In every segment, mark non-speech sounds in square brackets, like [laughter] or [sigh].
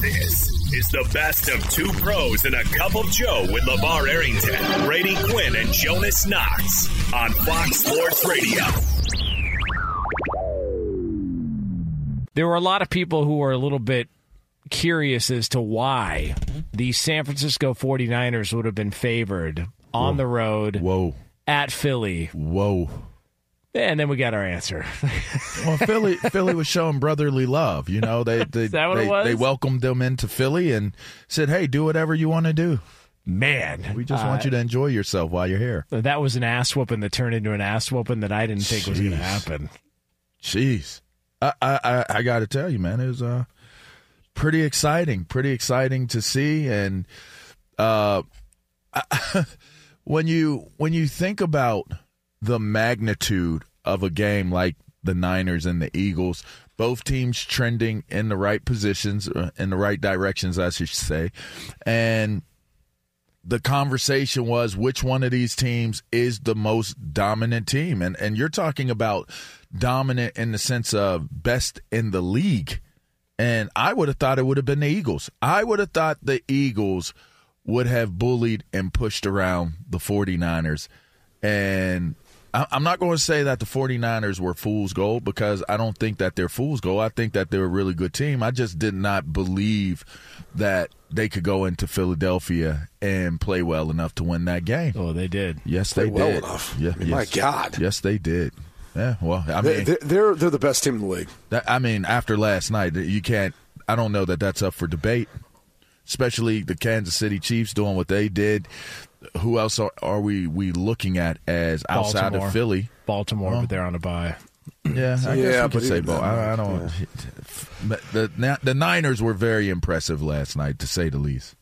This is the best of two pros and a cup of Joe with LaVar Arrington, Brady Quinn, and Jonas Knox on Fox Sports Radio. there were a lot of people who were a little bit curious as to why the San Francisco 49ers would have been favored on the road Whoa, at Philly. whoa. And then we got our answer. Well, Philly, [laughs] Philly was showing brotherly love. You know, they they that what they, it was? they welcomed them into Philly and said, "Hey, do whatever you want to do. Man, We just want you to enjoy yourself while you're here." that was an ass whooping that turned into an ass whooping that I didn't think was going to happen. Jeez, I I I, I got to tell you, man, it was uh pretty exciting, pretty exciting to see, and uh, [laughs] when you when you think about the magnitude of a game like the Niners and the Eagles, both teams trending in the right positions, uh, in the right directions, I should say, and the conversation was which one of these teams is the most dominant team? And and you're talking about dominant in the sense of best in the league. And I would have thought it would have been the Eagles. I would have thought the Eagles would have bullied and pushed around the 49ers. And I'm not going to say that the 49ers were fool's gold because I don't think that they're fool's gold. I think that they're a really good team. I just did not believe that they could go into Philadelphia and play well enough to win that game. Oh, they did. Yes, they well did. enough. Yeah, I mean, my. God. Yes, they did. Yeah, well, I They- mean, They're, they're they're the best team in the league. that, I mean, after last night, you can't. I don't know that that's up for debate. Especially the Kansas City Chiefs doing what they did. Who else are, are we we looking at as outside Baltimore. of Philly? Baltimore, but they're on a bye. Yeah, I Yeah, guess we could say both. I, I don't. But The the Niners were very impressive last night, to say the least.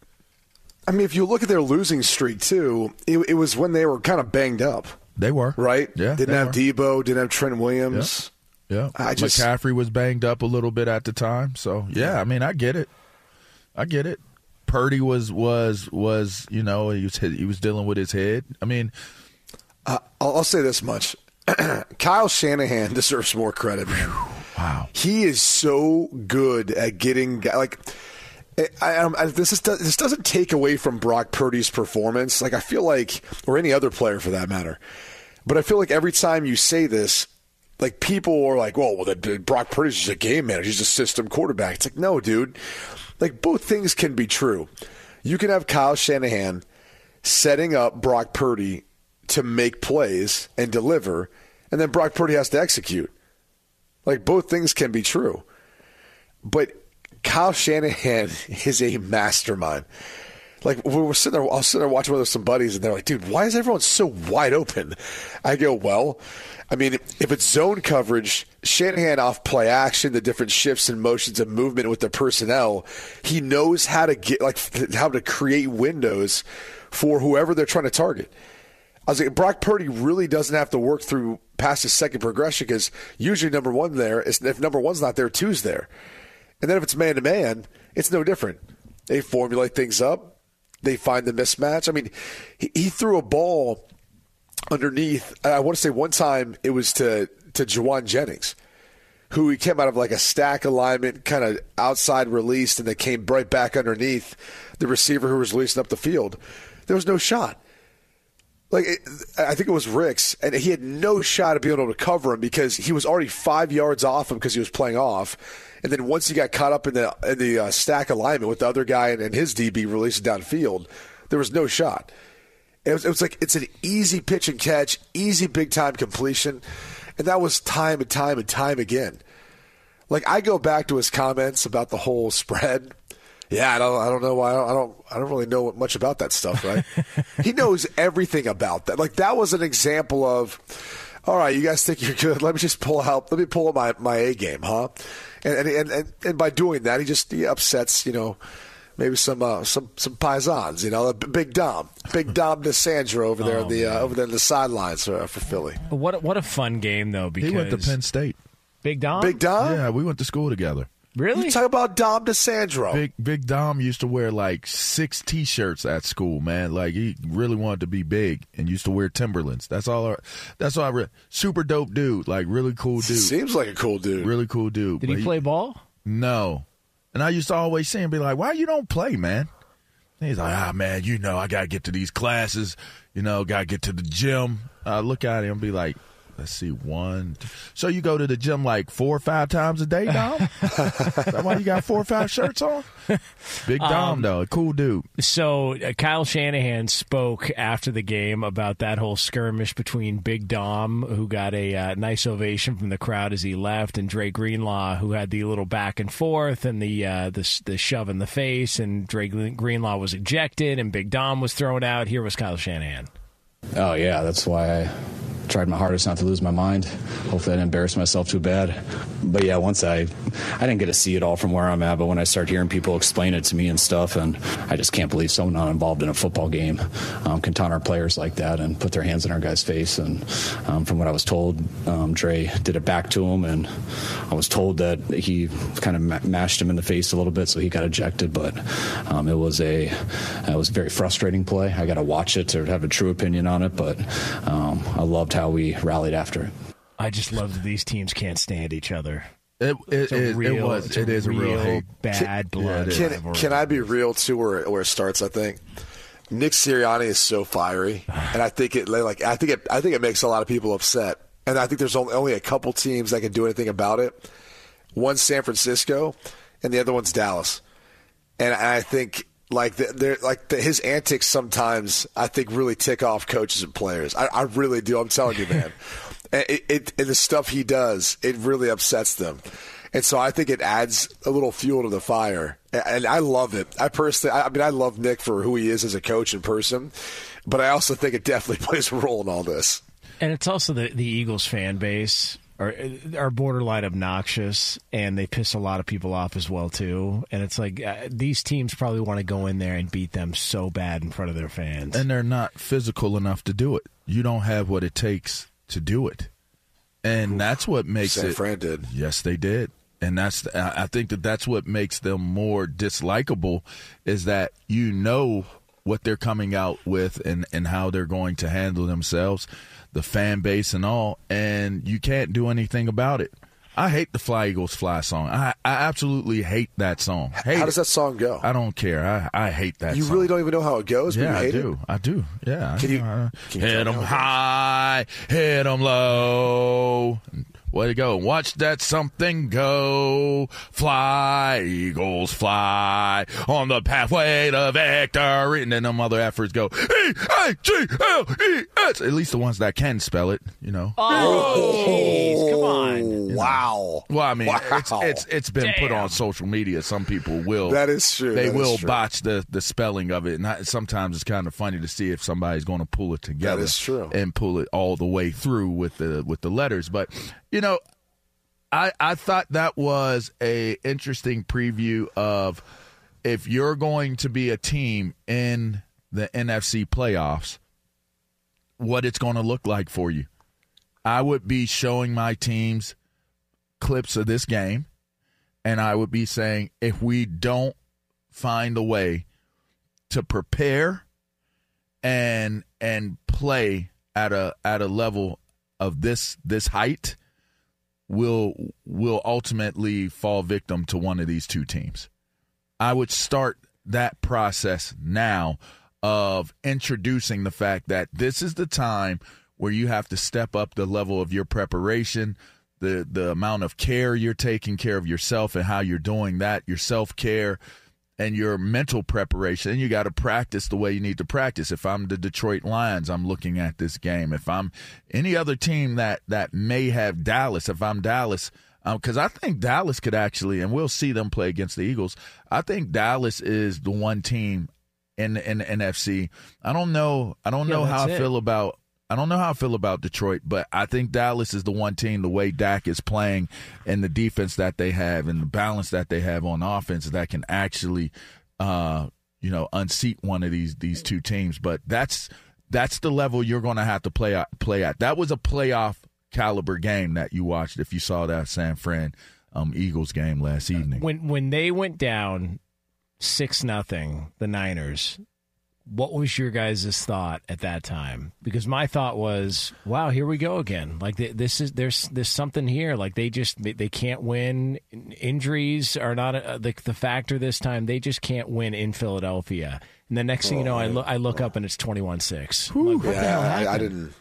I mean, if you look at their losing streak too, it, it was when they were kind of banged up, They were right? Yeah, didn't have were. Deebo, didn't have Trent Williams. Yeah, I just- McCaffrey was banged up a little bit at the time, so yeah. I mean, I get it. I get it. Purdy was was was you know he was he was dealing with his head. I mean, Uh, I'll, I'll say this much: [clears throat] Kyle Shanahan [laughs] deserves more credit, man. wow. He is so good at getting like. I, I, I, this is, this doesn't take away from Brock Purdy's performance. Like I feel like, or any other player for that matter, but I feel like every time you say this, like people are like, "Well, well, that Brock Purdy's just a game manager. He's a system quarterback." It's like, no, dude. Like both things can be true. You can have Kyle Shanahan setting up Brock Purdy to make plays and deliver, and then Brock Purdy has to execute. Like both things can be true. But Kyle Shanahan [laughs] is a mastermind. Like we were sitting there, I was sitting there watching with some buddies, and they're like, "Dude, why is everyone so wide open?" I go, "Well, I mean, if it's zone coverage, Shanahan off play action, the different shifts and motions of movement with the personnel, he knows how to get like how to create windows for whoever they're trying to target." I was like, Brock Purdy really doesn't have to work through past his second progression because usually number one there is if number one's not there, two's there. And then if it's man to man, it's no different. They formulate things up. They find the mismatch. I mean, he, he threw a ball underneath. I want to say one time it was to to Jauan Jennings, who he came out of like a stack alignment, kind of outside released, and they came right back underneath the receiver who was releasing up the field. There was no shot. Like I think it was Ricks, and he had no shot of being able to cover him because he was already five yards off him because he was playing off. And then once he got caught up in the in the uh, stack alignment with the other guy and, and his DB releasing downfield, there was no shot. It was, it was like it's an easy pitch and catch, easy big time completion, and that was time and time and time again. Like I go back to his comments about the whole spread yeah, I don't. I don't know why. I don't. I don't, I don't really know much about that stuff. Right? [laughs] he knows everything about that. Like that was an example of. All right, you guys think you're good. Let me just pull out. Let me pull out my, my A game, huh? And and, and and by doing that, he just he upsets you know maybe some uh, some some paisans. You know, Big Dom, Big [laughs] Dom DiSandro over there oh, the uh, over there in the sidelines for, for Philly. What what a fun game though! Because he went to Penn State. Big Dom. Big Dom. Yeah, we went to school together. Really? You talk about Dom DiSandro. Big Big Dom used to wear like six T-shirts at school, man. Like he really wanted to be big and used to wear Timberlands. That's all. I, that's all I. Re- super dope dude. Like really cool dude. Seems like a cool dude. Really cool dude. Did he play ball? No. And I used to always see him be like, "Why you don't play, man?" And he's like, "Ah, man, you know, I gotta get to these classes. You know, gotta get to the gym." I look at him and be like, Let's see, one. Two. So you go to the gym like four or five times a day, Dom? that why you got four or five shirts on? Big [laughs] Dom, um, though, cool dude. So uh, Kyle Shanahan spoke after the game about that whole skirmish between Big Dom, who got a uh, nice ovation from the crowd as he left, and Dre Greenlaw, who had the little back and forth and the uh, the, the shove in the face, and Dre Greenlaw was ejected, and Big Dom was thrown out. Here was Kyle Shanahan. Oh yeah, that's why I tried my hardest not to lose my mind. Hopefully, I didn't embarrass myself too bad. But yeah, once I, I didn't get to see it all from where I'm at. But when I start hearing people explain it to me and stuff, and I just can't believe someone not involved in a football game um, can taunt our players like that and put their hands in our guy's face. And um, from what I was told, um, Dre did it back to him, and I was told that he kind of mashed him in the face a little bit, so he got ejected. But um, it was a, it was a very frustrating play. I got to watch it to have a true opinion on it, but um, I loved how we rallied after it. I just love that these teams can't stand each other. It, it, it, real, it was. It is real, real bad blood. Can, can I be real too? Where where it starts, I think. Nick Sirianni is so fiery, and I think it like I think it I think it makes a lot of people upset, and I think there's only, only a couple teams that can do anything about it. One San Francisco, and the other one's Dallas, and I think like they're like the, his antics sometimes I think really tick off coaches and players. I, I really do. I'm telling you, man. [laughs] it, it, and the stuff he does, it really upsets them. And so I think it adds a little fuel to the fire. And I love it. I personally, I mean, I love Nick for who he is as a coach in person, but I also think it definitely [laughs] plays a role in all this. And it's also the, the Eagles fan base are are borderline obnoxious and they piss a lot of people off as well too. And it's like uh, these teams probably want to go in there and beat them so bad in front of their fans, and they're not physical enough to do it. You don't have what it takes to do it, and Ooh, that's what makes San it. Fran did. Yes, they did. And that's I think that that's what makes them more dislikable is that you know what they're coming out with and, and how they're going to handle themselves the fan base and all, and you can't do anything about it. I hate the Fly Eagles Fly song. I, I absolutely hate that song. Hate how does that song go? I don't care. I, I hate that. Song. You song. really don't even know how it goes. Yeah, I do. It? I do. Yeah. Can you, can you hit them high, hit them low. Way to go. Watch that something go. Fly, Eagles fly on the pathway to victory. And then them other efforts go E-A-G-L-E-S. At least the ones that can spell it, you know. Oh, come on. Wow. Well, I mean, wow. it's, it's it's been Damn. put on social media. Some people will. That is true. They that will true. botch the, the spelling of it. And sometimes it's kind of funny to see if somebody's going to pull it together. That is true. And pull it all the way through with the with the letters. But you know, I I thought that was a interesting preview of if you're going to be a team in the NFC playoffs, what it's going to look like for you. I would be showing my teams clips of this game, and I would be saying if we don't find a way to prepare and and play at a at a level of this this height will will ultimately fall victim to one of these two teams. I would start that process now of introducing the fact that this is the time where you have to step up the level of your preparation, the the amount of care you're taking care of yourself and how you're doing that, your self-care and your mental preparation. And you got to practice the way you need to practice. If I'm the Detroit Lions, I'm looking at this game. If I'm any other team that that may have Dallas, if I'm Dallas, because um, I think Dallas could actually, and we'll see them play against the Eagles. I think Dallas is the one team in in the NFC. I don't know. I don't Yeah, know how I it. feel about. I don't know how I feel about Detroit, but I think Dallas is the one team. The way Dak is playing and the defense that they have and the balance that they have on offense that can actually, uh, you know, unseat one of these these two teams. But that's that's the level you're going to have to play at, play at. That was a playoff caliber game that you watched if you saw that San Fran um, Eagles game last evening. when when they went down six nothing, the Niners. What was your guys' thought at that time? Because my thought was, "Wow, here we go again! Like this is there's there's something here. Like they just they, they can't win. Injuries are not a, the the factor this time. They just can't win in Philadelphia. And the next thing you oh, know, I look I look oh. up and it's twenty one six. Yeah, I, I didn't.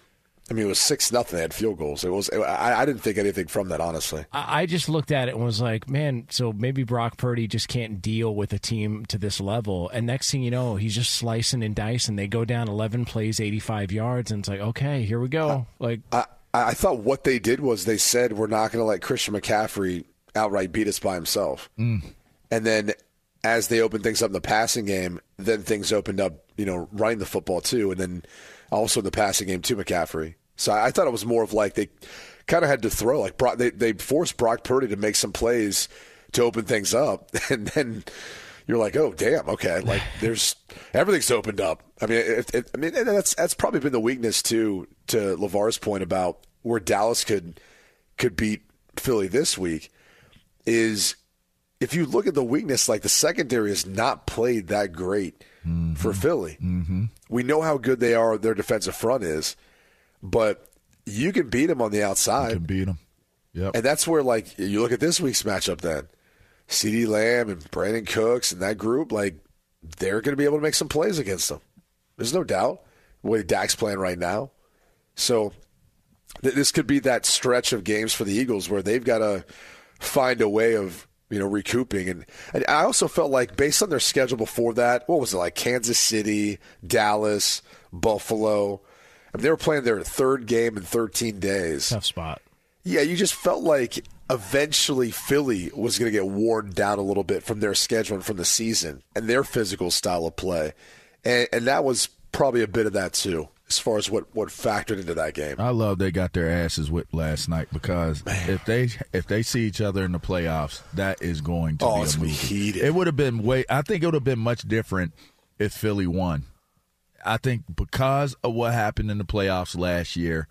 I mean, it was six nothing. They had field goals. It was. I, I didn't think anything from that, honestly. I I just looked at it and was like, man, so maybe Brock Purdy just can't deal with a team to this level. And next thing you know, he's just slicing and dicing. They go down 11 plays, 85 yards, and it's like, okay, here we go. Like, I, I thought what they did was they said we're not going to let Christian McCaffrey outright beat us by himself. Mm. And then as they opened things up in the passing game, then things opened up, you know, running the football too, and then also in the passing game to McCaffrey. So I, thought it was more of like they kind of had to throw like Brock, they they forced Brock Purdy to make some plays to open things up, [laughs] and then you're like, oh damn, okay, like [sighs] there's everything's opened up. I mean, it, it, I mean and that's that's probably been the weakness too to Lavar's point about where Dallas could could beat Philly this week is if you look at the weakness, like the secondary has not played that great for Philly. Mm-hmm. We know how good they are, their defensive front is, but you can beat them on the outside. Can beat them. Yep. And that's where, like, you look at this week's matchup then. CeeDee Lamb and Brandin Cooks and that group, like, they're going to be able to make some plays against them. There's no doubt. The way Dak's playing right now. So th- this could be that stretch of games for the Eagles where they've got to find a way of, you know, recouping. And, and I also felt like, based on their schedule before that, what was it like? Kansas City, Dallas, Buffalo. I mean, they were playing their third game in 13 days. tough spot. Yeah, you just felt like eventually Philly was going to get worn down a little bit from their schedule and from the season and their physical style of play. And, and that was probably a bit of that too, as far as what, what factored into that game. I love they got their asses whipped last night because if they if they see each other in the playoffs, that is going to Oh, be a movie. heated. It would have been way. I think it would have been much different if Philly won. I think because of what happened in the playoffs last year,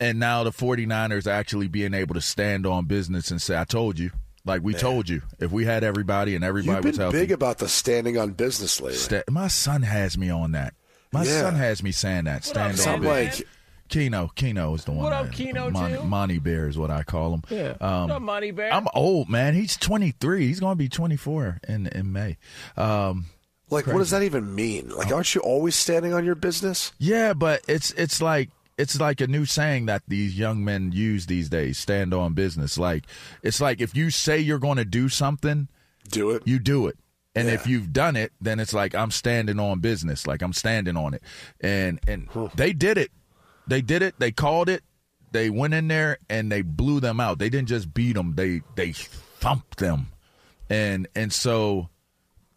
and now the 49ers actually being able to stand on business and say, "I told you." Like we told you, if we had everybody and everybody You've was healthy, big about the standing on business lately. sta- my son has me on that. My Yeah. son has me saying that. Stand So on I'm business. like, Kino, Keno is the one. What up, that- Keno, Mon- too? Monty Bear is what I call him. Yeah. Um, What up, Monty Bear? I'm old, man. He's 23. He's going to be 24 in in May. Um, like, what does that even mean? Like, aren't you always standing on your business? yeah, but it's it's like it's like a new saying that these young men use these days. Stand on business. Like it's like if you say you're going to do something, Do it. you do it. And if you've done it, then it's like I'm standing on business. Like I'm standing on it. And and they did it. They did it. They called it. They went in there and they blew them out. They didn't just beat them. They they thumped them. And and so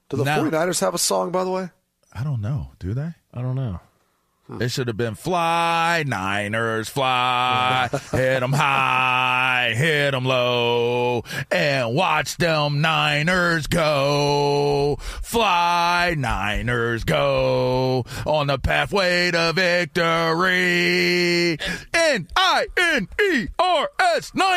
Do the Now- 49ers have a song, by the way? I don't know. Do they? I don't know. It should have been fly, Niners fly, [laughs] hit 'em high, hit 'em low, and watch them Niners go. Fly, Niners go on the pathway to victory. N I N E R S Now,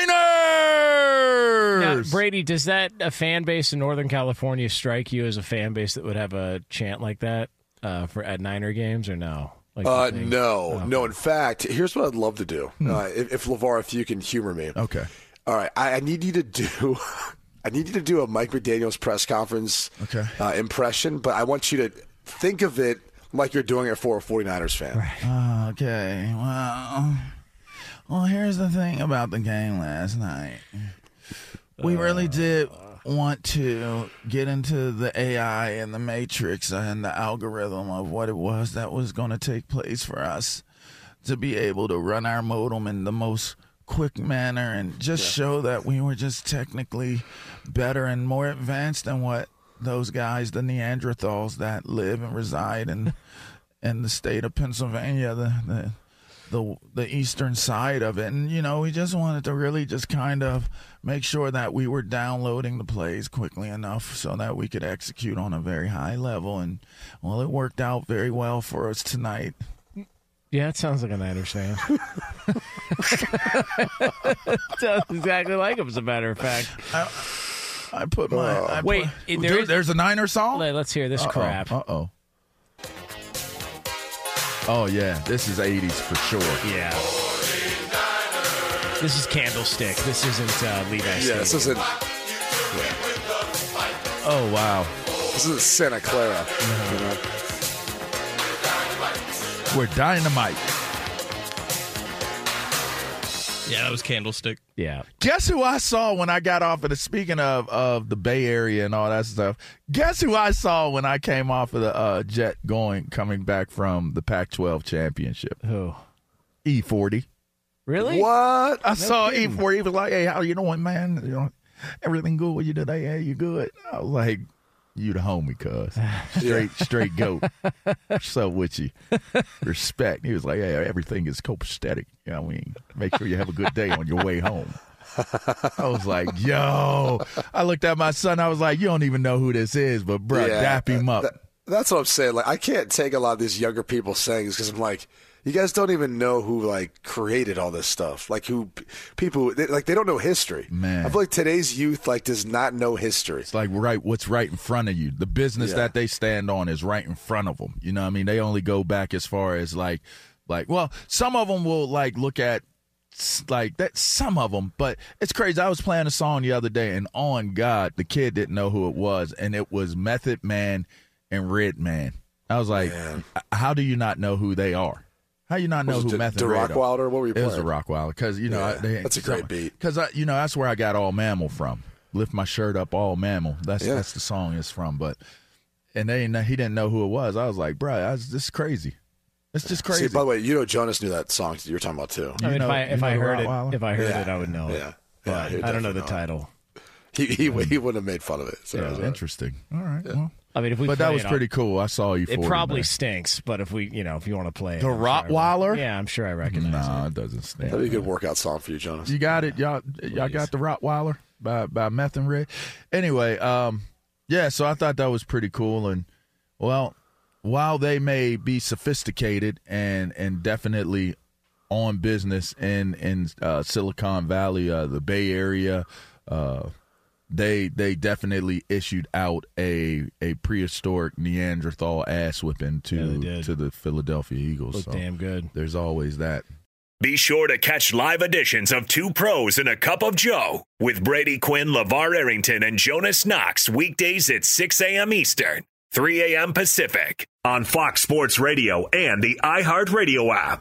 Niners. Brady, does that a fan base in Northern California strike you as a fan base that would have a chant like that uh, for at Niner games or no? Like, Uh, no, no. In fact, here's what I'd love to do. Uh, if, if LaVar, if you can humor me. Okay. All right, I, I need you to do. [laughs] I need you to do a Mike McDaniel's press conference Okay. uh, impression, but I want you to think of it like you're doing it for a 49ers fan. Okay, well, well, here's the thing about the game last night. We really did want to get into the AI and the matrix and the algorithm of what it was that was going to take place for us to be able to run our modem in the most quick manner and just show that we were just technically better and more advanced than what those guys, the Neanderthals that live and reside in in the state of Pennsylvania, the the the, the eastern side of it. And you know, we just wanted to really just kind of make sure that we were downloading the plays quickly enough so that we could execute on a very high level and well, it worked out very well for us tonight. Yeah, it sounds like a Niners fan. [laughs] [laughs] sounds exactly like him, as a matter of fact. I put my I Wait, it- there Dude, is- there's a Niner song. Let- Let's hear this crap. Uh oh. Oh yeah, this is '80s for sure. Yeah. This is Candlestick. This isn't uh, Levi Yeah, Stadium. this isn't Oh wow, this isn't Santa Clara. You know? we're dynamite. Yeah, that was Candlestick. Yeah. Guess who I saw when I got off of the speaking of of the Bay Area and all that stuff. Guess who I saw when I came off of the uh, jet going coming back from the Pac-12 championship? Who? E40. Really? What? I saw E40. He was like, "Hey, how you doing, man? You know, everything good with you today? Hey, you good?" I was like, "You the homie, cuz [laughs] straight straight goat. [laughs] What's up with you? Respect." He was like, "Hey, everything is copacetic. You know what I mean? Make sure you have a good day on your way home." I was like, "Yo!" I looked at my son. I was like, "You don't even know who this is, but bro, Yeah, dap him up." that- that's what I'm saying. Like, I can't take a lot of these younger people saying this because I'm like, you guys don't even know who like created all this stuff. Like, who people they, like they don't know history. Man. I feel like today's youth like does not know history. It's like right what's right in front of you. The business Yeah. that they stand on is right in front of them. You know what I mean? They only go back as far as like like well, some of them will like look at like that some of them, but it's crazy. I was playing a song the other day and on God, the kid didn't know who it was and it was Method Man and Red Man. I was like, Man. how do you not know who they are? How you not know Was it who Method the Red are? Rockwilder? What were you Playing? It was the playing? Rockwilder because you know Yeah, I, they, that's a great beat. because you know that's where I got all mammal from. Lift my shirt up, all mammal. That's Yeah. that's the song is from. But and they didn't- he didn't know who it was. I was like, bro, that's this is crazy. It's just crazy. See, by the way, you know Jonas knew that song you were talking about too. I mean, know- if I if I the heard it, if I heard Yeah. it, I would know. Yeah. it. Yeah, But he'd I don't know the know. title. He he, he wouldn't have made fun of it. So Yeah. it was, Interesting. All right. Well, I mean, if we but play that was it, pretty cool. I saw you. It probably stinks, but if we, you know, if you want to play The I'm sure I- Rottweiler? yeah, I'm sure I recognize No, it. it doesn't stink. that'd be a good workout song for you, Jonas. You got it, y'all. Y'all got the Rottweiler by by Meth and Red. Anyway, um, yeah. So I thought that was pretty cool, and well, while they may be sophisticated and and definitely on business in in uh, Silicon Valley, uh, the Bay Area, uh, they they definitely issued out a a prehistoric Neanderthal ass whipping to did. to the Philadelphia Eagles. Looked so damn good. there's always that. Be sure to catch live editions of Two Pros and a Cup of Joe with Brady Quinn, LaVar Arrington, and Jonas Knox weekdays at 6 a.m. Eastern, 3 a.m. Pacific on Fox Sports Radio and the iHeartRadio app.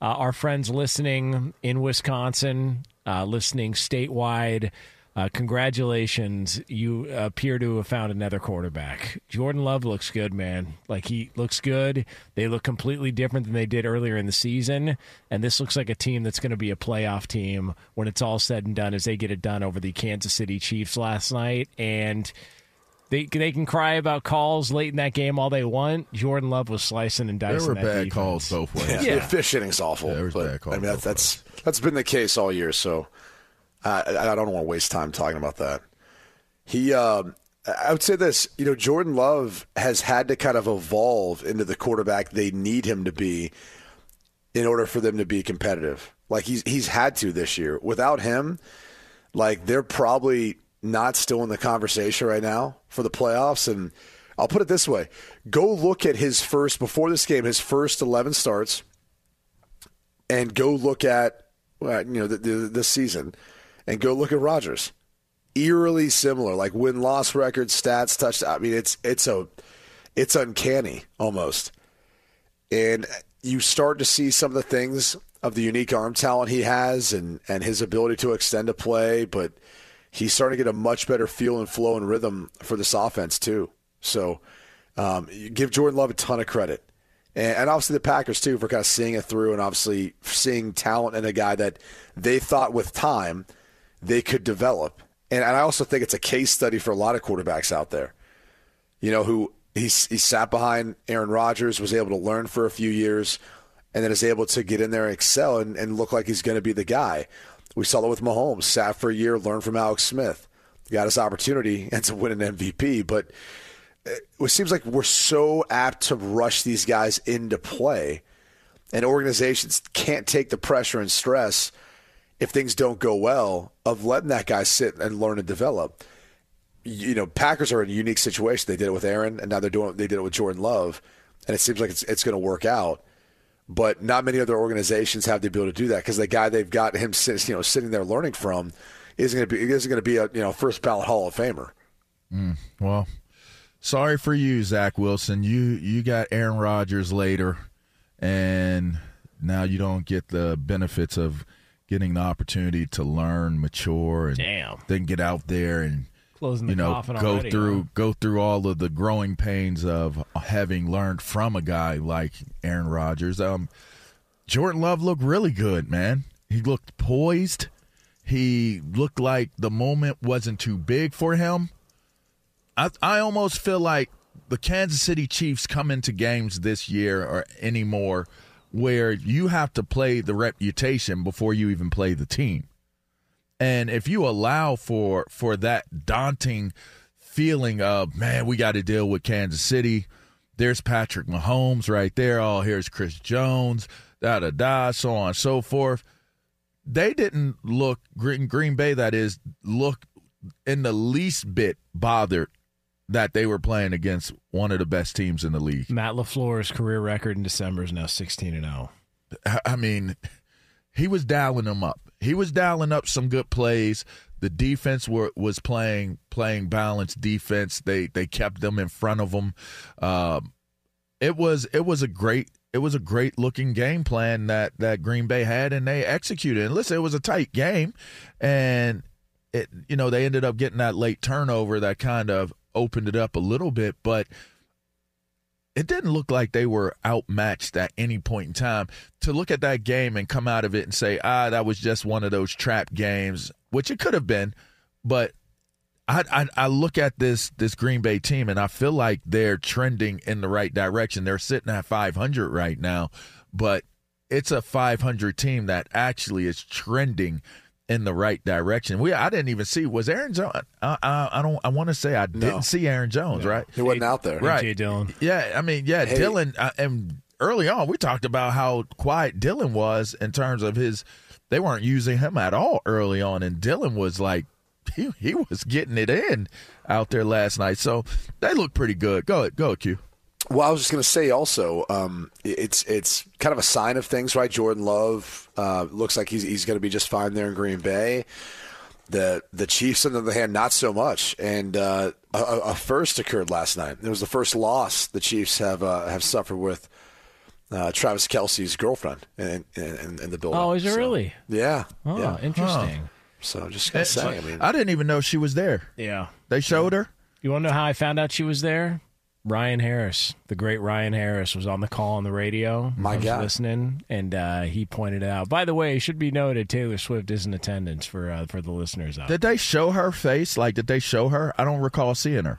uh, our friends listening in Wisconsin, uh, listening statewide. Uh, congratulations. You appear to have found another quarterback. Jordan Love looks good, man. Like he looks good. They look completely different than they did earlier in the season. And this looks like a team that's going to be a playoff team when it's all said and done as they get it done over the Kansas City Chiefs last night. And they they can cry about calls late in that game all they want. Jordan Love was slicing and dicing. There were that bad defense. calls both ways. Yeah, Yeah. the fish inning's awful. Yeah, there was but, bad calls I mean, that's that's, that's been the case all year. So I, I don't want to waste time talking about that. He, um, I would say this. You know, Jordan Love has had to kind of evolve into the quarterback they need him to be in order for them to be competitive. Like he's he's had to this year. Without him, like they're probably not still in the conversation right now for the playoffs. And I'll put it this way: go look at his first before this game, his first eleven starts, and go look at you know the, the, this season, and go look at Rodgers. Eerily similar, like win loss record, stats, touchdown. I mean, it's it's a it's uncanny almost, and you start to see some of the things of the unique arm talent he has, and and his ability to extend a play, but he's starting to get a much better feel and flow and rhythm for this offense too. So, um, give Jordan Love a ton of credit, and, and obviously the Packers too for kind of seeing it through and obviously seeing talent in a guy that they thought with time they could develop. And, and I also think it's a case study for a lot of quarterbacks out there, you know, who he's, he sat behind Aaron Rodgers, was able to learn for a few years, and then is able to get in there and excel and, and look like he's going to be the guy. We saw that with Mahomes, sat for a year, learned from Alex Smith, got his opportunity, [laughs] and to win an MVP. But it seems like we're so apt to rush these guys into play, and organizations can't take the pressure and stress if things don't go well of letting that guy sit and learn and develop. you know, Packers are in a unique situation. They did it with Aaron, and now they're doing they did it with Jordan Love, and it seems like it's it's going to work out. But not many other organizations have the ability to do that because the guy they've got him, you know, sitting there learning from, isn't going to be isn't going to be a you know first ballot Hall of Famer. Mm, well, sorry for you, Zach Wilson. You you got Aaron Rodgers later, and now you don't get the benefits of getting the opportunity to learn, mature, and Damn. then get out there and Closing you know go already, through huh? go through all of the growing pains of having learned from a guy like Aaron Rodgers. Um, Jordan Love looked really good, man. He looked poised. He looked like the moment wasn't too big for him. I I almost feel like the Kansas City Chiefs come into games this year or anymore where you have to play the reputation before you even play the team. And if you allow for for that daunting feeling of man, we got to deal with Kansas City. There's Patrick Mahomes right there. Oh, here's Chris Jones. Da da da. So on and so forth. They didn't look Green Green Bay. That is look in the least bit bothered that they were playing against one of the best teams in the league. Matt LaFleur's career record in December is now 16 and oh. 0. I mean, he was dialing them up. He was dialing up some good plays. The defense were, was playing playing balanced defense. They they kept them in front of them. Um, it was it was a great it was a great looking game plan that that Green Bay had, and they executed. And listen, it was a tight game, and it you know they ended up getting that late turnover that kind of opened it up a little bit, but it didn't look like they were outmatched at any point in time. To look at that game and come out of it and say, ah, that was just one of those trap games, which it could have been, but I, I, I look at this this Green Bay team and I feel like they're trending in the right direction. They're sitting at 500 right now, but it's a 500 team that actually is trending in the right direction. We I didn't even see was Aaron Jones. I, I, I don't I want to say I didn't see Aaron Jones. Right, He wasn't out there. Right. AJ Dillon. Yeah, I mean, yeah, Hey. Dillon, uh, and early on we talked about how quiet Dillon was in terms of his. They weren't using him at all early on, and Dillon was like, [laughs] he he was getting it in out there last night. So they look pretty good. Go ahead, go Q. Well, I was just going to say also, um, it's it's kind of a sign of things, right? Jordan Love uh, looks like he's he's going to be just fine there in Green Bay. The the Chiefs, on the other hand, not so much. And uh, a, a first occurred last night. It was the first loss the Chiefs have uh, have suffered with uh, Travis Kelce's girlfriend in, in, in the building. Oh, is it So, really? Yeah. Oh, yeah. interesting. So just gonna say, I mean, I didn't even know she was there. Yeah. They showed her. You want to know how I found out she was there? Ryan Harris, the great Ryan Harris, was on the call on the radio. My I was guy. listening, and uh, he pointed it out. By the way, it should be noted Taylor Swift is in attendance for uh, for the listeners out. Did they show her face? Like, did they show her? I don't recall seeing her.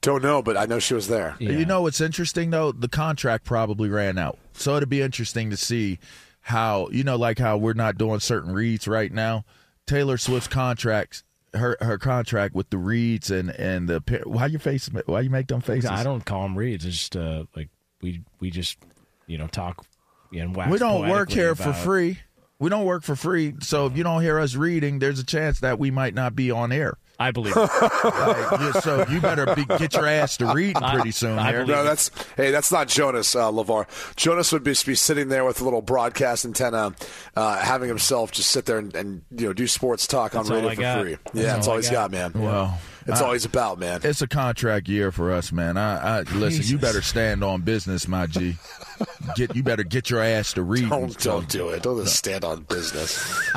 don't know, but I know she was there. Yeah. You know what's interesting though? The contract probably ran out, so it'd be interesting to see how you know, like how we're not doing certain reads right now. Taylor Swift's contracts, her her contract with the Reeds and and the why your face? Why you make them faces? I don't call them Reeds. It's just uh, like we we just you know talk. Know, wax We don't work here for free. We don't work for free. So if you don't hear us reading, there's a chance that we might not be on air. I believe. it. Like, you- so you better be, get your ass to reading pretty soon. I here. No, that's hey, that's not Jonas uh, Lavar. Jonas would be, be sitting there with a little broadcast antenna, uh, having himself just sit there and, and you know do sports talk That's on radio for got. free. Yeah, that's all all he's got. got, man. Well, it's I- all he's about, man. It's a contract year for us, man. I, I listen. You better stand on business, my G. Get you better get your ass to read. Don't don't do it. Don't just stand on business.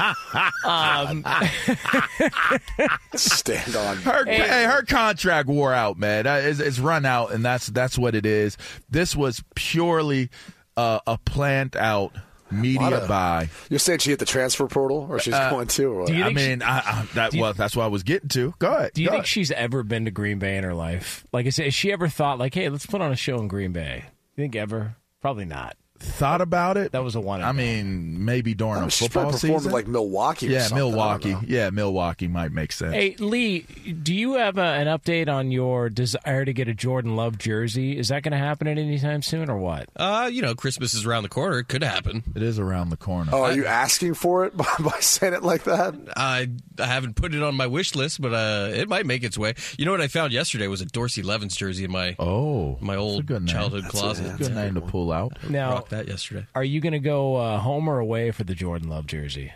Um, [laughs] stand on. Her, hey. her contract wore out, man. It's, it's run out, and that's that's what it is. This was purely uh, a planned out media of- buy. You're saying she hit the transfer portal, or she's going to? Or what? Uh, do you I think she- mean, I, I, that do you- well, that's what I was getting to. Go ahead. Do you think ahead. she's ever been to Green Bay in her life? Like, is, has she ever thought, like, hey, let's put on a show in Green Bay? You think ever? Probably not. Thought about it. That was a one. I mean, maybe during a football season. like Milwaukee. yeah, something. Milwaukee. Yeah, Milwaukee might make sense. Hey Lee, do you have a, an update on your desire to get a Jordan Love jersey? Is that going to happen at any time soon, or what? Uh, you know, Christmas is around the corner. It could happen. It is around the corner. Oh, are you asking for it [laughs] by, by saying it like that? I I haven't put it on my wish list, but uh, it might make its way. You know what I found yesterday was a Dorsey Levens jersey in my Oh, my old childhood That's a- closet. yeah. good name to pull out. Now, Rocked that yesterday. are you going to go uh, home or away for the Jordan Love jersey?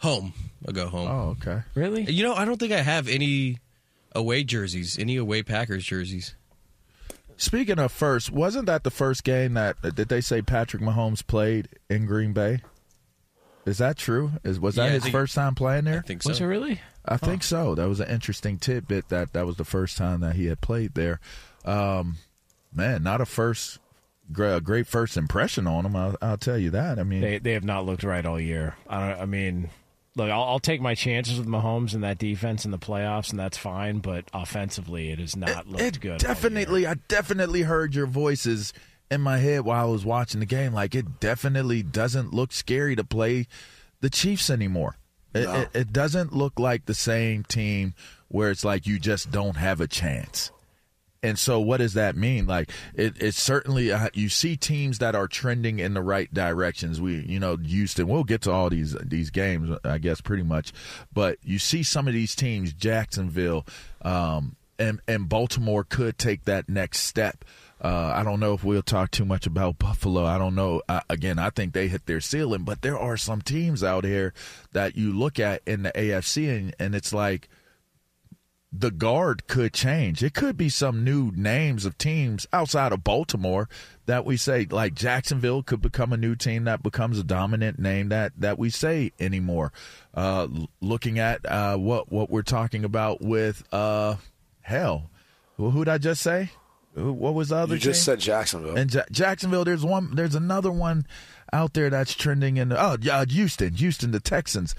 Home. I'll go home. Oh, okay. Really? You know, I don't think I have any away jerseys, any away Packers jerseys. Speaking of first, wasn't that the first game that did they say Patrick Mahomes played in Green Bay? Is that true? Is was that I his think- first time playing there? I think so. Was it really? I think so. That was an interesting tidbit that that was the first time that he had played there. Um, man, not a first great, a great first impression on them. I'll, I'll tell you that. I mean, They they have not looked right all year. I don't. I mean, look, I'll, I'll take my chances with Mahomes and that defense in the playoffs, and that's fine. But offensively, it has not looked it good. all definitely, year. I definitely heard your voices in my head while I was watching the game. Like it definitely doesn't look scary to play the Chiefs anymore. It, No. it, it doesn't look like the same team where it's like you just don't have a chance. And so, what does that mean? Like, it, it's certainly uh, you see teams that are trending in the right directions. We, you know, Houston. We'll get to all these these games, I guess, pretty much. But you see some of these teams, Jacksonville, um, and and Baltimore could take that next step. Uh, I don't know if we'll talk too much about Buffalo. I don't know. Uh, again, I think they hit their ceiling, but there are some teams out here that you look at in the AFC, and, and it's like the guard could change. It could be some new names of teams outside of Baltimore that we say like Jacksonville could become a new team that becomes a dominant name that that we say anymore. Uh, looking at uh, what what we're talking about with uh, hell, who who'd I just say? What was the other? You just team? said Jacksonville. And Ja- Jacksonville, there's one, there's another one out there that's trending in. Oh, yeah, Houston, Houston, the Texans.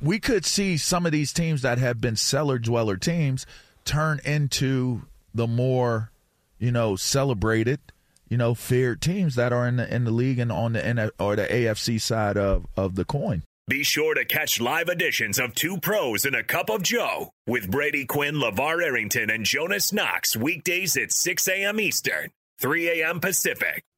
We could see some of these teams that have been cellar dweller teams turn into the more, you know, celebrated, you know, feared teams that are in the in the league and on the or the AFC side of of the coin. Be sure to catch live editions of Two Pros and a Cup of Joe with Brady Quinn, LaVar Arrington, and Jonas Knox weekdays at 6 a.m. Eastern, 3 a.m. Pacific.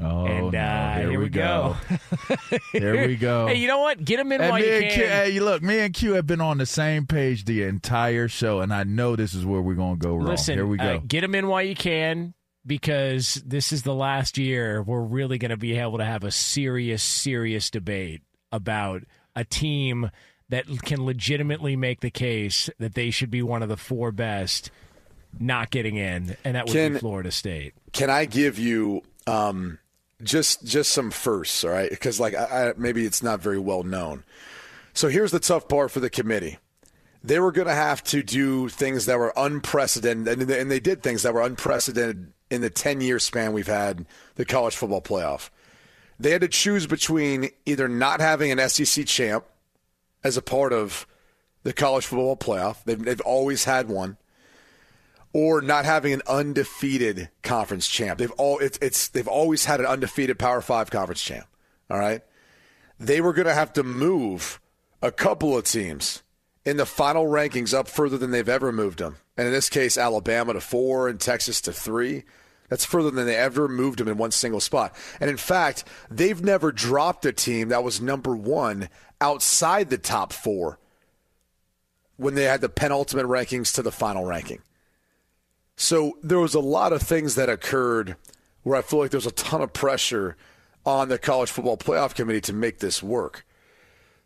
Oh, and no. uh, here, here, we go. [laughs] Here we go. Hey, you know what? Get them in Hey, while you can. Q, hey, look, me and Q have been on the same page the entire show, and I know this is where we're going to go wrong. Listen, Here we go. uh, get them in while you can because this is the last year we're really going to be able to have a serious, serious debate about a team that can legitimately make the case that they should be one of the four best not getting in, and that would Can- be Florida State. Can I give you um, just just some firsts, all right? Because like I, I, maybe it's not very well known. So here's the tough part for the committee. They were going to have to do things that were unprecedented, and they, and they did things that were unprecedented in the 10 year span we've had the college football playoff. They had to choose between either not having an SEC champ as a part of the college football playoff, they've, they've always had one, or not having an undefeated conference champ. They've all it's, it's they've always had an undefeated Power Five conference champ. All right, they were going to have to move a couple of teams in the final rankings up further than they've ever moved them, and in this case, Alabama to four and Texas to three. That's further than they ever moved them in one single spot. And in fact, they've never dropped a team that was number one outside the top four when they had the penultimate rankings to the final ranking. So there was a lot of things that occurred where I feel like there's a ton of pressure on the college football playoff committee to make this work.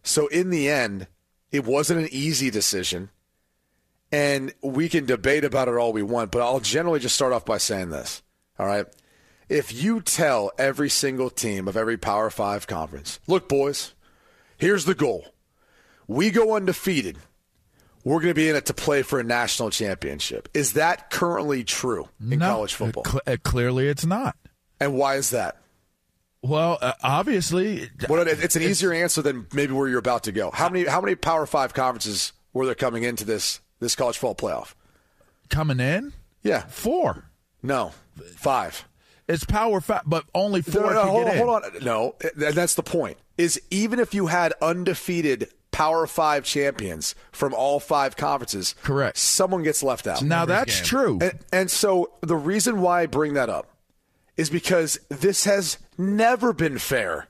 So in the end, it wasn't an easy decision. And we can debate about it all we want, but I'll generally just start off by saying this. All right. If you tell every single team of every Power Five conference, look, boys, here's the goal. We go undefeated we're going to be in it to play for a national championship. Is that currently true in no, college football? cl- clearly, it's not. and why is that? Well, uh, obviously, Well, it's an easier answer than maybe where you're about to go. How many how many Power Five conferences were there coming into this this college football playoff? coming in Yeah, four. no, five. It's power five, but only four No, no, can hold, get on, in. hold on. No, and that's the point. Is even if you had undefeated Power Five champions from all five conferences, Correct. Someone gets left out. Now that's true. And, and so the reason why I bring that up is because this has never been fair.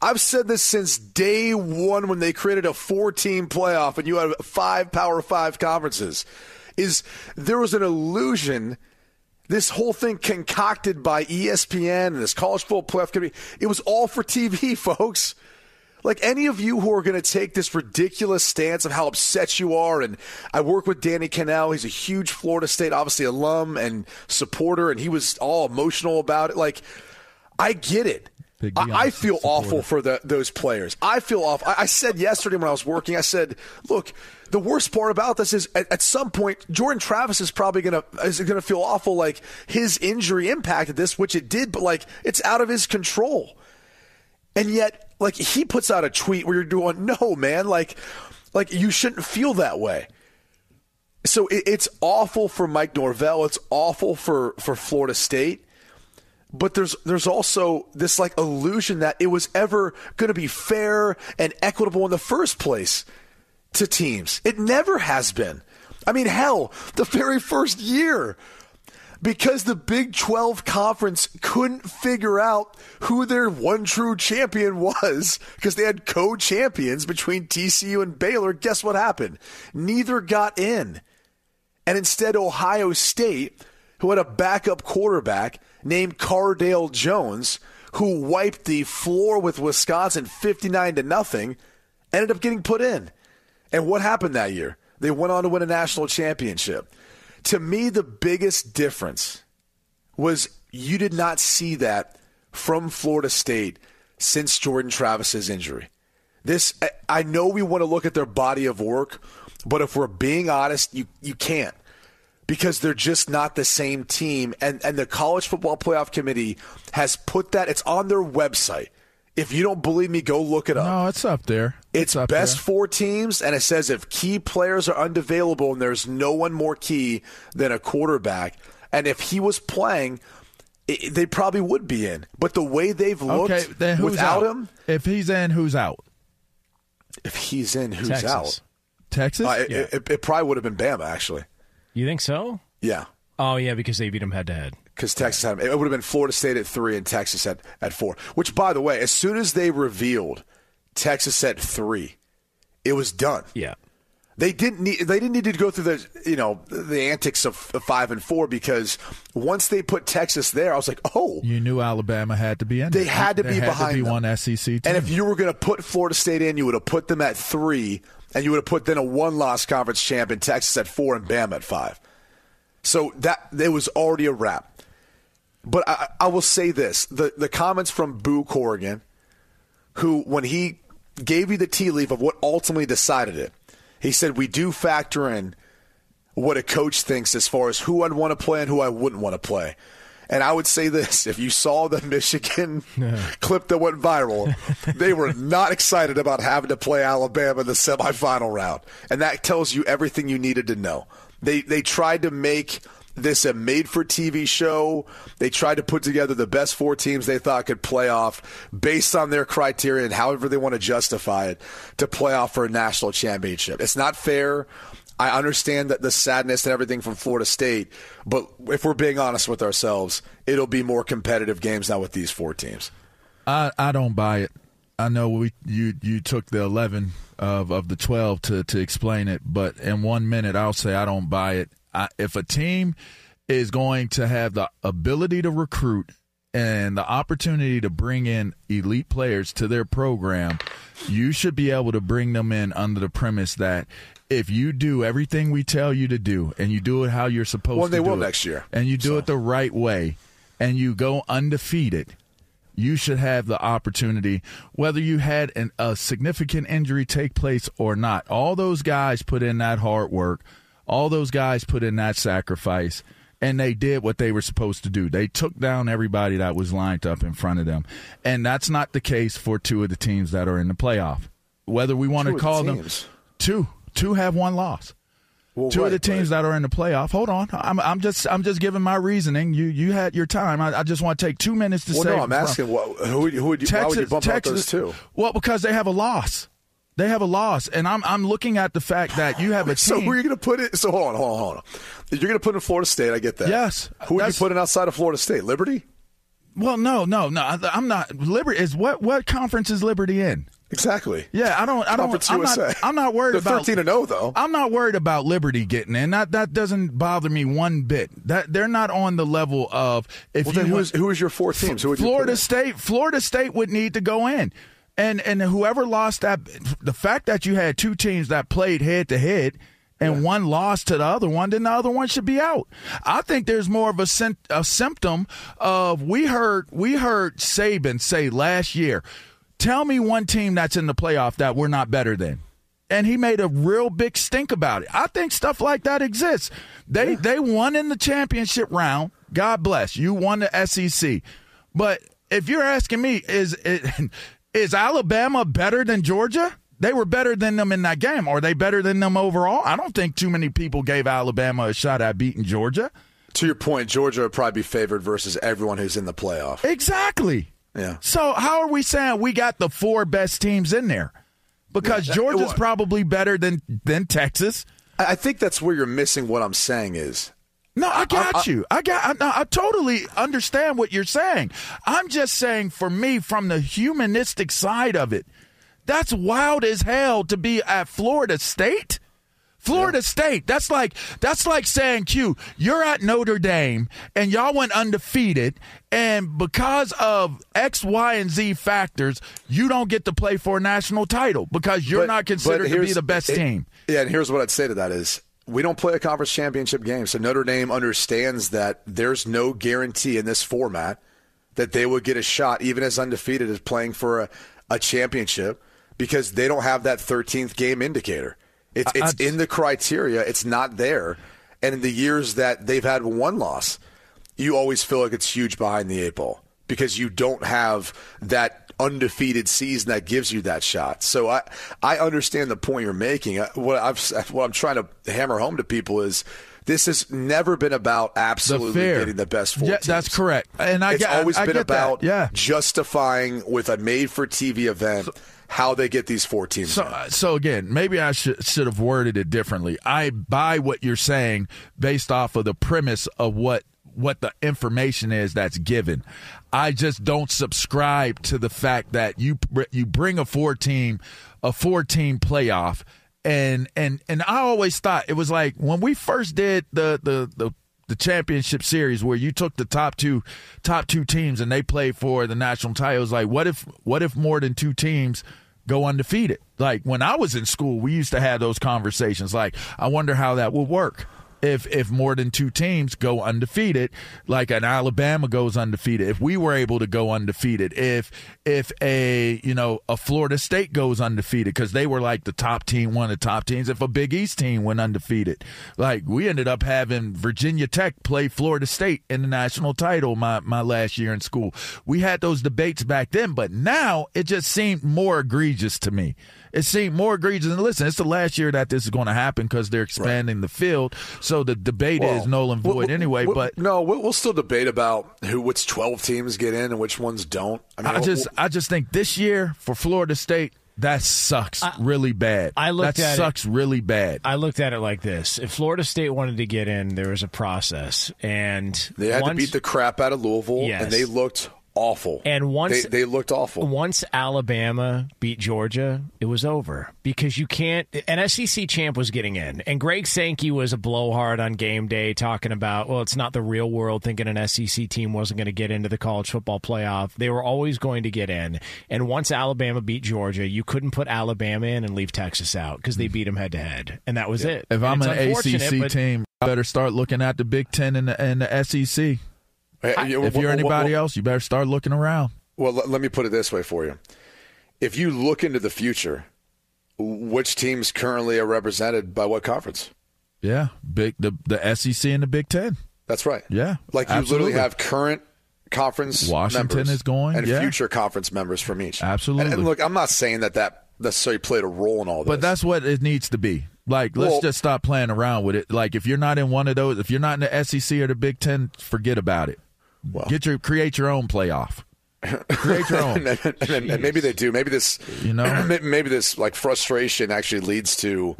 I've said this since day one when they created a four team playoff and you had five Power Five conferences. Is there was an illusion this whole thing concocted by ESPN and this college football playoff committee, it was all for TV, [laughs] folks. Like any of you who are going to take this ridiculous stance of how upset you are, and I work with Danny Kanell. He's a huge Florida State, obviously alum and supporter, and he was all emotional about it. Like, I get it. I, feel supporter. awful for the, those players. I feel awful. I, I said yesterday when I was working, I said, look, the worst part about this is at, at some point, Jordan Travis is probably going to is going to feel awful like his injury impacted this, which it did, but like it's out of his control. And yet, like he puts out a tweet where you're doing, no, man, like, like you shouldn't feel that way. So it, it's awful for Mike Norvell. It's awful for, for Florida State. But there's there's also this like illusion that it was ever going to be fair and equitable in the first place to teams. It never has been. I mean, hell, the very first year because the Big 12 conference couldn't figure out who their one true champion was because they had co champions between TCU and Baylor. Guess what happened? Neither got in. And instead, Ohio State, who had a backup quarterback named Cardale Jones, who wiped the floor with Wisconsin 59 to nothing, ended up getting put in. And what happened that year? They went on to win a national championship. To me, the biggest difference was you did not see that from Florida State since Jordan Travis's injury. This I know we want to look at their body of work, but if we're being honest, you you can't because they're just not the same team and and the college football playoff committee has put that it's on their website. If you don't believe me, go look it up. No, it's up there. It's, up best there. four teams, and it says if key players are unavailable and there's no one more key than a quarterback, and if he was playing, it, they probably would be in. But the way they've looked Okay, then who's without out? him, If he's in, who's out? if he's in, who's Texas. out? Texas. Uh, it, it, it probably would have been Bama, actually. You think so? Yeah. Oh yeah, because they beat them head to head. Because Texas had it would have been Florida State at three and Texas at, at four. Which, by the way, as soon as they revealed Texas at three, it was done. Yeah. They didn't need they didn't need to go through the you know the antics of, of five and four because once they put Texas there, I was like, oh, you knew Alabama had to be in. They there. had to There be had behind To be them. one SEC team. And if you were going to put Florida State in, you would have put them at three, and you would have put then a one-loss conference champ in Texas at four and Bama at five. So that it was already a wrap. But I, I will say this: the the comments from Boo Corrigan, who when he gave you the tea leaf of what ultimately decided it, he said we do factor in what a coach thinks as far as who I'd want to play and who I wouldn't want to play. And I would say this if you saw the [laughs] Michigan [laughs] clip that went viral, they were not excited about having to play Alabama in the semifinal round. And that tells you everything you needed to know. They, they tried to make this a made for TV show. They tried to put together the best four teams they thought could play off based on their criteria and however they want to justify it to play off for a national championship. It's not fair. I understand that the sadness and everything from Florida State, but if we're being honest with ourselves, it'll be more competitive games now with these four teams. I, I don't buy it. I know we you you took the eleven of of the twelve to to explain it, but in one minute I'll say I don't buy it. I, if a team is going to have the ability to recruit and the opportunity to bring in elite players to their program, you should be able to bring them in under the premise that if you do everything we tell you to do and you do it how you're supposed Well, to they do will it, next year, and you do so. it the right way and you go undefeated you should have the opportunity, whether you had an, a significant injury take place or not. All those guys put in that hard work, all those guys put in that sacrifice, and they did what they were supposed to do. They took down everybody that was lined up in front of them. And that's not the case for two of the teams that are in the playoff. Whether we want Two to of the call them two, two have one loss. Well, Two of the teams but- that are in the playoff. Hold on, I'm, I'm just I'm just giving my reasoning. You you had your time. I, I just want to take two minutes to Well, say. no, I'm asking what, who, would- who would you, why would you bump out those two? Well, because they have a loss. They have a loss, and I'm I'm looking at the fact that you have a [laughs] team. So who are you going to put it? So hold on, hold on, hold on. You're going to put in Florida State. I get that. Yes, Who are you putting outside of Florida State? Liberty. well, no, no, no. I, I'm not. Liberty is what what conference is Liberty in? Exactly. Yeah, I don't. I don't. Conference I'm USA. not. I'm not worried They're about 13 and 0 though. I'm not worried about Liberty getting in. That that doesn't bother me one bit. That they're not on the level of if well, you then who is, who is your four teams? Who would you Florida? State, Florida State would need to go in. And and whoever lost that the fact that you had two teams that played head to head and one lost to the other one, then the other one should be out. I think there's more of a, a symptom of we heard we heard Saban say last year, tell me one team that's in the playoff that we're not better than. And he made a real big stink about it. I think stuff like that exists. They they won in the championship round. God bless. You won the SEC. But if you're asking me, is is, [laughs] is Alabama better than Georgia? They were better than them in that game. Are they better than them overall? I don't think too many people gave Alabama a shot at beating Georgia. To your point, Georgia would probably be favored versus everyone who's in the playoff. Exactly. Yeah. So how are we saying we got the four best teams in there? Because Yeah, Georgia's well- probably better than than Texas. I think that's where you're missing what I'm saying is No, I got I- you. I got. I, no, I totally understand what you're saying. I'm just saying, for me, from the humanistic side of it, that's wild as hell to be at Florida State. Florida State. That's like that's like saying, Q, you're at Notre Dame and y'all went undefeated, and because of X, Y, and Z factors, you don't get to play for a national title because you're But- not considered to be the best it- team. Yeah, and here's what I'd say to that is we don't play a conference championship game, so Notre Dame understands that there's no guarantee in this format that they would get a shot, even as undefeated as playing for a, a championship, because they don't have that 13th game indicator. It's I- it's in the criteria. It's not there. And in the years that they've had one loss, you always feel like it's huge behind the eight ball because you don't have that undefeated season that gives you that shot. So I I understand the point you're making. Uh, What I've what I'm trying to hammer home to people is this has never been about absolutely fair. getting the best four. Yeah, teams. that's correct. And I it's get- always I been get that. about Yeah. justifying with a made for TV event how they get these four teams. So, in. so again, maybe I should should have worded it differently. I buy what you're saying based off of the premise of what what the information is that's given. I just don't subscribe to the fact that you you bring a four team a four team playoff and and and I always thought it was like when we first did the the the the championship series where you took the top two top two teams and they played for the national title. It was like what if what if more than two teams go undefeated? Like when I was in school, we used to have those conversations. Like I wonder how that would work if if more than two teams go undefeated, like an Alabama goes undefeated, if we were able to go undefeated, if if a you know a Florida State goes undefeated because they were like the top team, one of the top teams, if a Big East team went undefeated, like we ended up having Virginia Tech play Florida State in the national title my my last year in school. We had those debates back then, but now it just seemed more egregious to me. It seemed more egregious. And listen, it's the last year that this is going to happen because they're expanding the field. So the debate is null and void we'll- anyway. we'll- but no, we'll, we'll still debate about who which 12 teams get in and which ones don't. I mean, I we'll- just I just think this year for Florida State that sucks really bad. I looked that at it- sucks really bad. I looked at it like this: if Florida State wanted to get in, there was a process, and They had once, to beat the crap out of Louisville, Yes. and they looked awful. And once they, they looked awful. Once Alabama beat Georgia, it was over because you can't. An SEC champ was getting in, and Greg Sankey was a blowhard on game day, talking about, well, it's not the real world. Thinking an SEC team wasn't going to get into the college football playoff, they were always going to get in. And once Alabama beat Georgia, you couldn't put Alabama in and leave Texas out because they beat them head to head, and that was it. if And I'm an unfortunate, ACC but- team, I better start looking at the Big Ten and the, and the SEC. If you're anybody else, you better start looking around. Well, let, let me put it this way for you. If you look into the future, which teams currently are represented by what conference? Yeah, big the the SEC and the Big Ten. That's right. Yeah, Like you absolutely. literally have current conference Washington members is going, and yeah. future conference members from each. Absolutely. And, and look, I'm not saying that that necessarily played a role in all this. But that's what it needs to be. Like, let's Well- just stop playing around with it. Like, if you're not in one of those, if you're not in the SEC or the Big Ten, forget about it. Get your create your own playoff. Create your [laughs] own. and, and- and- and maybe they do. Maybe this, You know? [clears throat] maybe this like frustration actually leads to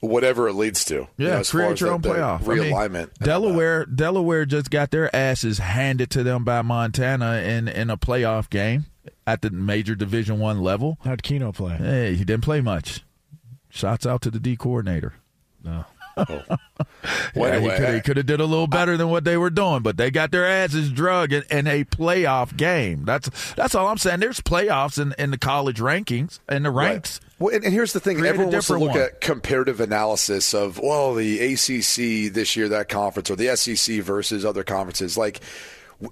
whatever it leads to. you Yeah, know, create as your the- own the playoff. I mean, realignment. Delaware, Delaware just got their asses handed to them by Montana in in a playoff game at the major Division One level. How'd Keno play? Hey, he didn't play much. Shots out to the D coordinator. No. [laughs] Well, Yeah, anyway, he could have did a little better than what they were doing, but they got their asses drug in, in a playoff game. That's that's all I'm saying. There's playoffs in, in the college rankings and the ranks. Well, and, and here's the thing: Create everyone wants to look one. at comparative analysis of well, the ACC this year, that conference, or the SEC versus other conferences. Like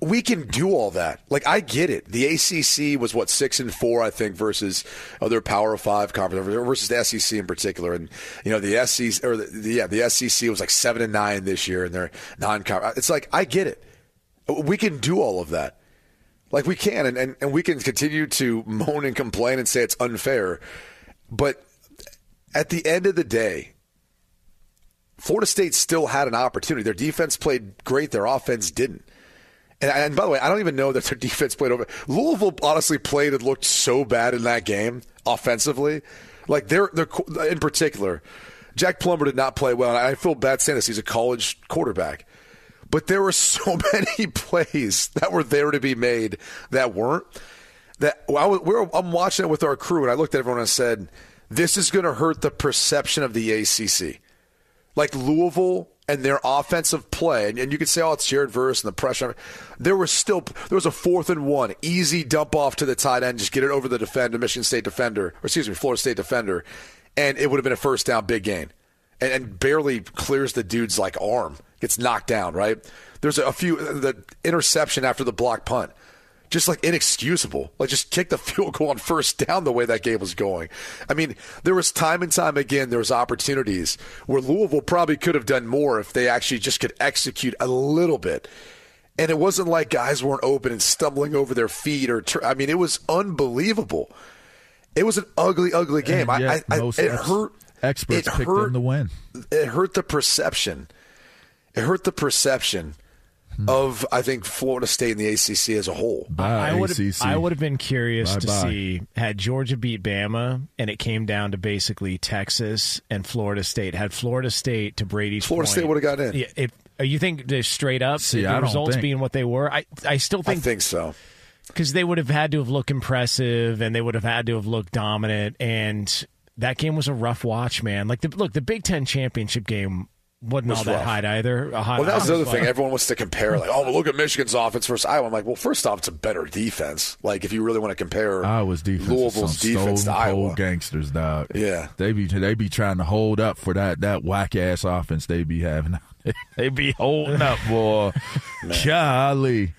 we can do all that. Like I get it. The ACC was what six and four, I think, versus other Power Five conferences versus the SEC in particular. And you know the SEC or the, yeah the SEC was like seven and nine this year, and they're non-conference. It's like I get it. We can do all of that. Like we can, and, and, and we can continue to moan and complain and say it's unfair. But at the end of the day, Florida State still had an opportunity. Their defense played great, their offense didn't. And, and by the way, I don't even know that their [laughs] defense played over. Louisville honestly played and looked so bad in that game offensively. Like they're they're in particular, Jack Plummer did not play well. And I feel bad saying this. He's a college quarterback, but there were [laughs] so many [laughs] plays that were there to be made that weren't. That I was, we I'm watching it with our crew, and I looked at everyone and said, "This is going to hurt the perception of the ACC." Like Louisville and their offensive play, and, and you could say, "Oh, it's Jared Verse and the pressure." There was still there was a fourth and one, easy dump off to the tight end, just get it over the defender, Michigan State defender, or excuse me, Florida State defender, and it would have been a first down, big gain, and, and barely clears the dude's like arm, gets knocked down. Right? There's a, a few the interception after the block punt just like inexcusable. Like just kick the [laughs] field goal on first down the way that game was going. I mean, there was time and time again there was opportunities where Louisville probably could have done more if they actually just could execute a little bit. And it wasn't like guys weren't open and stumbling over their feet or I mean, it was unbelievable. It was an ugly, ugly game. I, I, it ex- hurt. Experts it picked hurt, them to win. It hurt the perception. It hurt the perception of I think Florida State and the ACC as a whole. I would I would have been curious bye to bye. see had Georgia beat Bama and it came down to basically Texas and Florida State. Had Florida State to Brady's Florida point, State would have got in. Yeah, if uh, you think they're straight up see, the I results think. being what they were, I I still think I think so. Because they would have had to have looked impressive and they would have had to have looked dominant and that game was a rough watch, man. Like the look, the Big Ten championship game wasn't Was all that rough. high either. A high, Well, that was the other thing. Everyone wants to compare, like, oh, well, look at Michigan's offense versus Iowa. I'm like, well, first off, it's a better defense. Like, if you really want to compare Iowa's defense, is Louisville's some defense to Iowa, gangsters, dog. Yeah. they be they be trying to hold up for that that whack ass offense they be having. [laughs] they be holding up, boy. [laughs] Golly.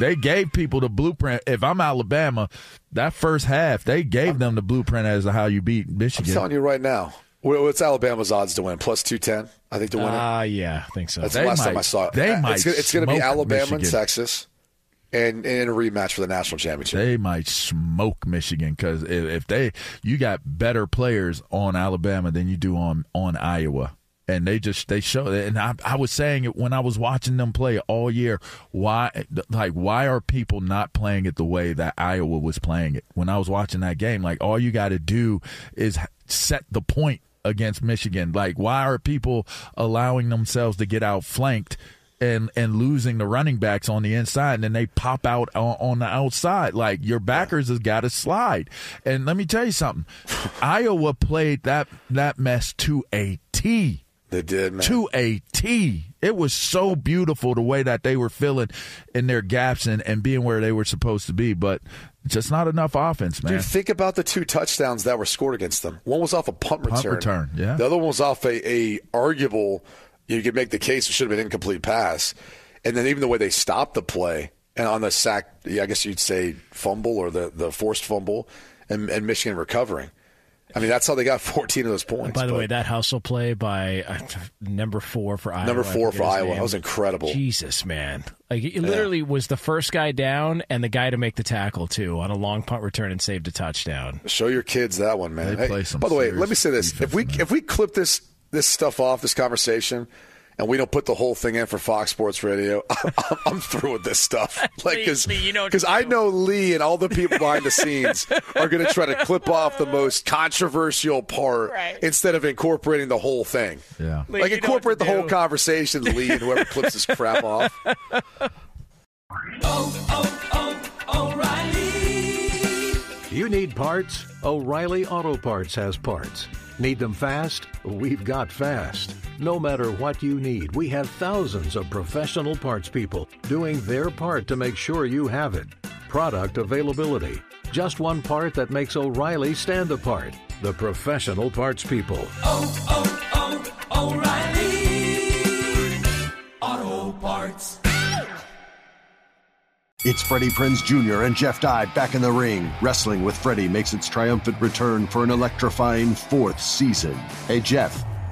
They gave people the blueprint. If I'm Alabama, that first half, they gave them the blueprint as to how you beat Michigan. I'm telling you right now, well, what's Alabama's odds to win? Plus two ten, I think to win it. Ah, yeah, I think so. That's they the last time I saw it. they Uh, might It's, gonna- it's going to be Alabama and Texas, and, and a rematch for the national championship. they might smoke Michigan because if, if they you got better players on Alabama than you do on on Iowa, and they just they show and I, I was saying it when I was watching them play all year. Why like why are people not playing it the way that Iowa was playing it when I was watching that game? Like all you got to do is set the point against Michigan. Like why are people allowing themselves to get outflanked? and and losing the running backs on the inside, and then they pop out on, on the outside. Like your backers has got to slide. And let me tell you something, Iowa played that that mess to a T. They did, man. To a T. It was so beautiful the way that they were filling in their gaps and, and being where they were supposed to be, but just not enough offense, man. Dude, think about the two touchdowns that were scored against them. One was off a punt return. Punt return, yeah. The other one was off a, a arguable. You could make the case it should have been incomplete pass, and then even the way they stopped the play and on the sack, yeah, I guess you'd say fumble or the, the forced fumble, and, and Michigan recovering. I mean, that's how they got [laughs] 14 of those points. By the but way, that hustle play by uh, number four for Iowa. Number four for his Iowa. name. That was incredible. Jesus, man. Like, it literally was the first guy down and the guy to make the tackle, too, on a long punt return and saved a touchdown. Show your kids that one, man. They play Hey, some by the way, let me say this: if we if we clip this this stuff off this conversation, and we don't put the whole thing in for Fox Sports Radio, [laughs] I'm, I'm through with this stuff. [laughs] Like, because you know I know Lee and all the people behind the scenes are going to try to clip off the most controversial part Right. instead of incorporating the whole thing. yeah. Lee, like you know what incorporate to the whole conversation, Lee, and whoever clips this crap off. Oh, oh, oh, O'Reilly. You need parts? O'Reilly Auto Parts has parts. Need them fast? We've got fast. No matter what you need, we have thousands of professional parts people doing their part to make sure you have it. Product availability. Just one part that makes O'Reilly stand apart. The professional parts people. Oh, oh, oh, O'Reilly. Auto Parts. It's Freddie Prinze Jr. and Jeff Dye back in the ring. Wrestling with Freddie makes its triumphant return for an electrifying fourth season. Hey, Jeff,